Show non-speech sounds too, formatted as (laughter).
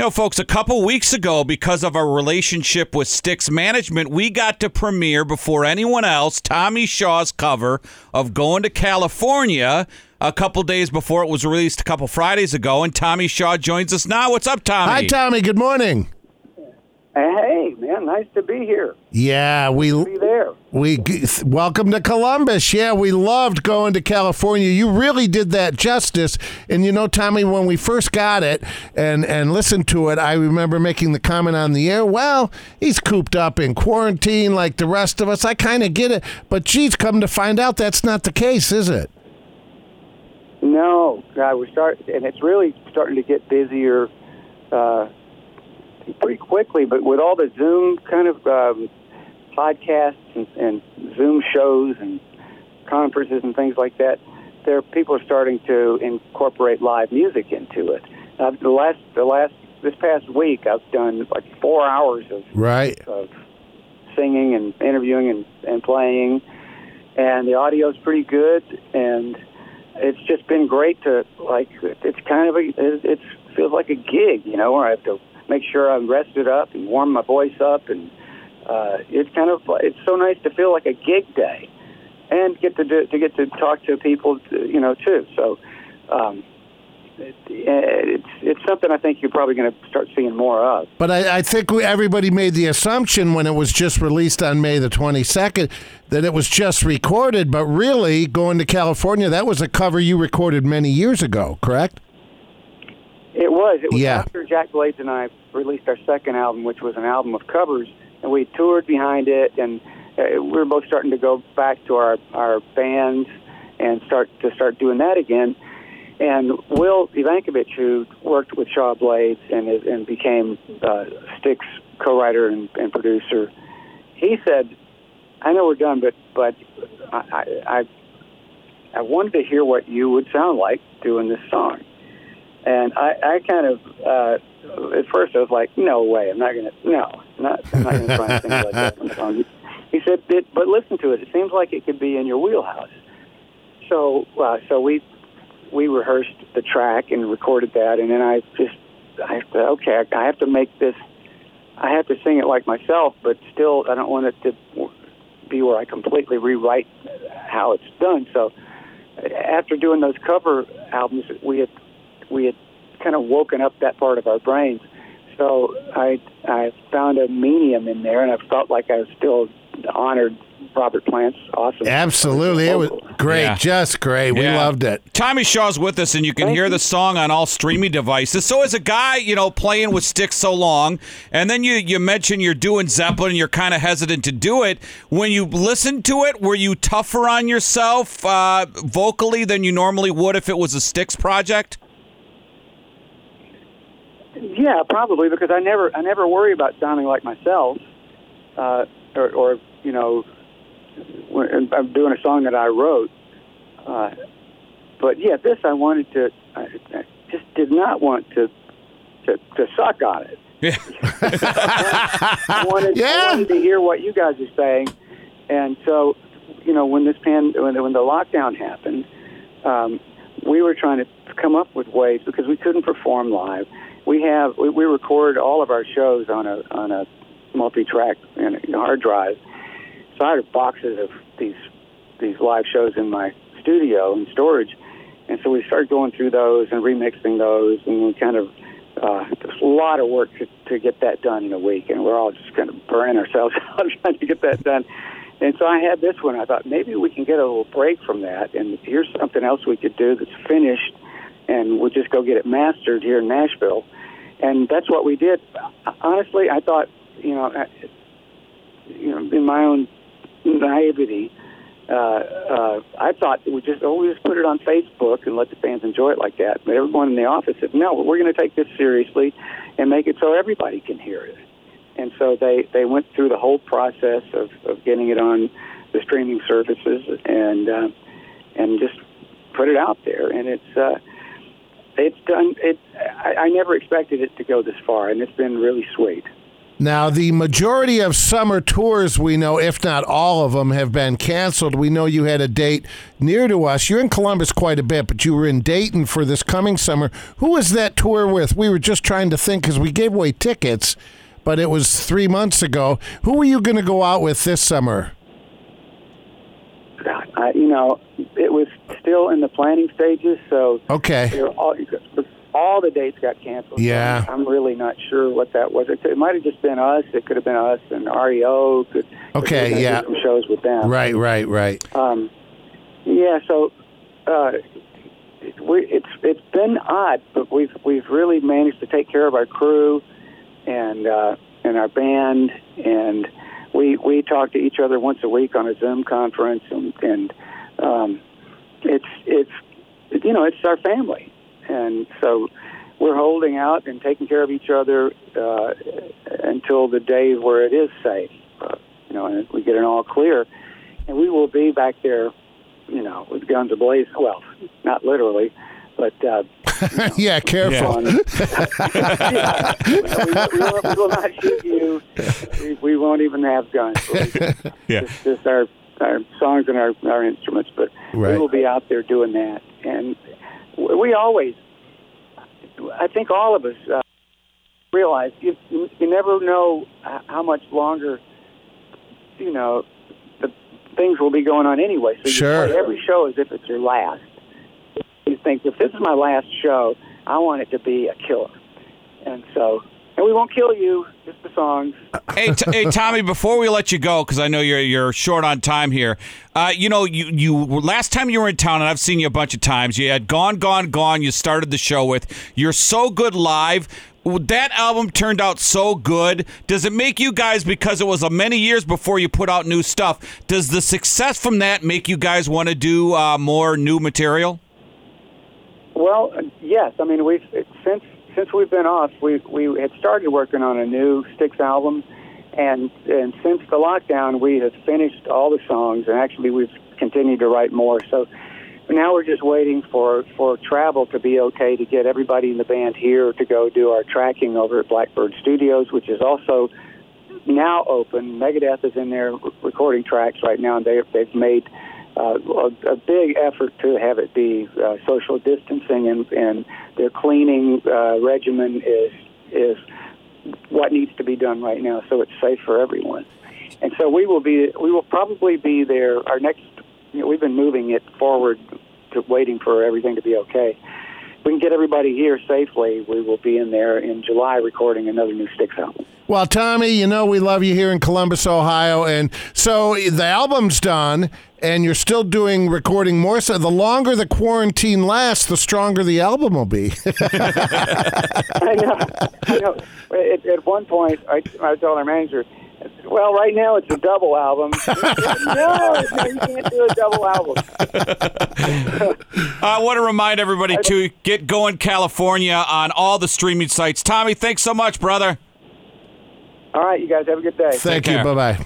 You know, folks, a couple weeks ago, because of our relationship with Styx Management, we got to premiere before anyone else Tommy Shaw's cover of Going to California a couple days before it was released a couple Fridays ago. And Tommy Shaw joins us now. What's up, Tommy? Hi, Tommy. Good morning. Hey, man, nice to be here. Yeah, we Be there. we welcome to Columbus. Yeah, we loved going to California. You really did that justice. And you know, Tommy, when we first got it and and listened to it, I remember making the comment on the air. Well, he's cooped up in quarantine like the rest of us. I kind of get it, but geez, come to find out, that's not the case, is it? No, God, we start, and it's really starting to get busier uh, pretty quickly. But with all the Zoom kind of um, podcasts and, and Zoom shows and conferences and things like that, there people are starting to incorporate live music into it. Uh, the last, the last, this past week, I've done like four hours of Right. of singing and interviewing and, and playing, and the audio is pretty good, and it's just been great to like. It's kind of a it it's, feels like a gig, you know, where I have to make sure I'm rested up and warm my voice up, and uh, it's kind of it's so nice to feel like a gig day, and get to do, to get to talk to people, you know, too. So. Um, it, it's it's something I think you're probably going to start seeing more of. But I, I think we, everybody made the assumption when it was just released on May the 22nd that it was just recorded, but really, going to California, that was a cover you recorded many years ago, correct? It was. It was Yeah. after Jack Blades and I released our second album, which was an album of covers, and we toured behind it, and uh, we were both starting to go back to our our bands and start to start doing that again. And Will Evankovich, who worked with Shaw Blades and and became uh, Styx co-writer and, and producer, he said, "I know we're done, but but I I I wanted to hear what you would sound like doing this song." And I, I kind of, uh, at first, I was like, "No way! I'm not gonna, no, I'm not, not gonna try anything like that the song." He said, "But- "But listen to it. It seems like it could be in your wheelhouse." So, uh, so we we rehearsed the track and recorded that, and then I just, I said, "Okay, I have to make this. I have to sing it like myself, but still, I don't want it to be where I completely rewrite how it's done." So, after doing those cover albums, we had we had kind of woken up that part of our brains. So I I found a medium in there, and I felt like I was still honored Robert Plant's awesome. Absolutely. It was great, Yeah. just great. We Yeah. loved it. Tommy Shaw's with us, and you can Thank hear you. the song on all streaming devices. So, as a guy, you know, playing with Styx so long, and then you you mention you're doing Zeppelin, and you're kind of hesitant to do it. When you listened to it, were you tougher on yourself uh, vocally than you normally would if it was a Styx project? Yeah, probably because I never I never worry about sounding like myself, uh, or, or you know, when I'm doing a song that I wrote. Uh, but yeah, this I wanted to. I, I just did not want to to, to suck on it. Yeah. (laughs) I wanted, Yeah. I wanted to hear what you guys are saying, and so you know when this pan when, when the lockdown happened, um, we were trying to come up with ways because we couldn't perform live. We have we, we record all of our shows on a on a multi-track and a hard drive. So I had boxes of these these live shows in my studio in storage, and so we started going through those and remixing those, and we kind of uh, there's a lot of work to, to get that done in a week, and we're all just kind of burning ourselves (laughs) out trying to get that done. And so I had this one. I thought maybe we can get a little break from that, and here's something else we could do that's finished, and we'll just go get it mastered here in Nashville. And that's what we did. Honestly, I thought, you know, you know, in my own naivety, uh, uh, I thought we just oh we just put it on Facebook and let the fans enjoy it like that. But everyone in the office said, no, we're going to take this seriously and make it so everybody can hear it. And so they they went through the whole process of, of getting it on the streaming services and uh, and just put it out there. And it's uh, it's done. It I, I never expected it to go this far, and it's been really sweet. Now, the majority of summer tours we know, if not all of them, have been canceled. We know you had a date near to us. You're in Columbus quite a bit, but you were in Dayton for this coming summer. Who was that tour with? We were just trying to think because we gave away tickets, but it was three months ago. Who were you going to go out with this summer? I, you know, it was still in the planning stages, so Okay. all, all the dates got canceled. Yeah. I'm really not sure what that was. It, it might have just been us. It could have been us and REO. Could, Okay, yeah. some shows with them. Right, right, right. Um, yeah, so uh, we, it's it's been odd, but we've we've really managed to take care of our crew and uh, and our band, and we we talk to each other once a week on a Zoom conference, and and um, it's it's you know it's our family, and so we're holding out and taking care of each other uh, until the day where it is safe, uh, you know, and we get an all clear, and we will be back there you know, with guns ablaze. Well, not literally, but uh, (laughs) yeah, careful. on, (laughs) yeah, we, we, will, we will not shoot you. We, we won't even have guns. Yeah. Just, just our our songs and our our instruments, but Right. we will be out there doing that. And we always, I think, all of us uh, realize you you never know how much longer, you know, the things will be going on anyway. So Sure. you play every show as if it's your last. You think if this is my last show, I want it to be a killer, and so. And we won't kill you, just the songs. hey, t- hey, Tommy. Before we let you go, because I know you're you're short on time here. Uh, you know, you you last time you were in town, and I've seen you a bunch of times. You had "Gone, Gone, Gone." You started the show with. You're so good live. That album turned out so good. Does it make you guys because it was a many years before you put out new stuff? Does the success from that make you guys want to do uh, more new material? Well, uh, yes. I mean, we've since since we've been off, we we had started working on a new Styx album, and and since the lockdown, we have finished all the songs, and actually we've continued to write more. So now we're just waiting for for travel to be okay to get everybody in the band here to go do our tracking over at Blackbird Studios, which is also now open. Megadeth is in there recording tracks right now, and they they've made uh, a, a big effort to have it be uh, social distancing, and and their cleaning uh, regimen is is what needs to be done right now, so it's safe for everyone. And so we will be we will probably be there. Our next, you know, we've been moving it forward to waiting for everything to be okay. If we can get everybody here safely, we will be in there in July recording another new Styx album. Well, Tommy, you know we love you here in Columbus, Ohio, and so the album's done, and you're still doing recording more. So the longer the quarantine lasts, the stronger the album will be. (laughs) I know. I know. At, at one point, I, I told our manager, "Well, right now it's a double album." (laughs) no, you can't do a double album. (laughs) I want to remind everybody to get going California on all the streaming sites. Tommy, thanks so much, brother. All right, you guys have a good day. Thank you. Bye bye.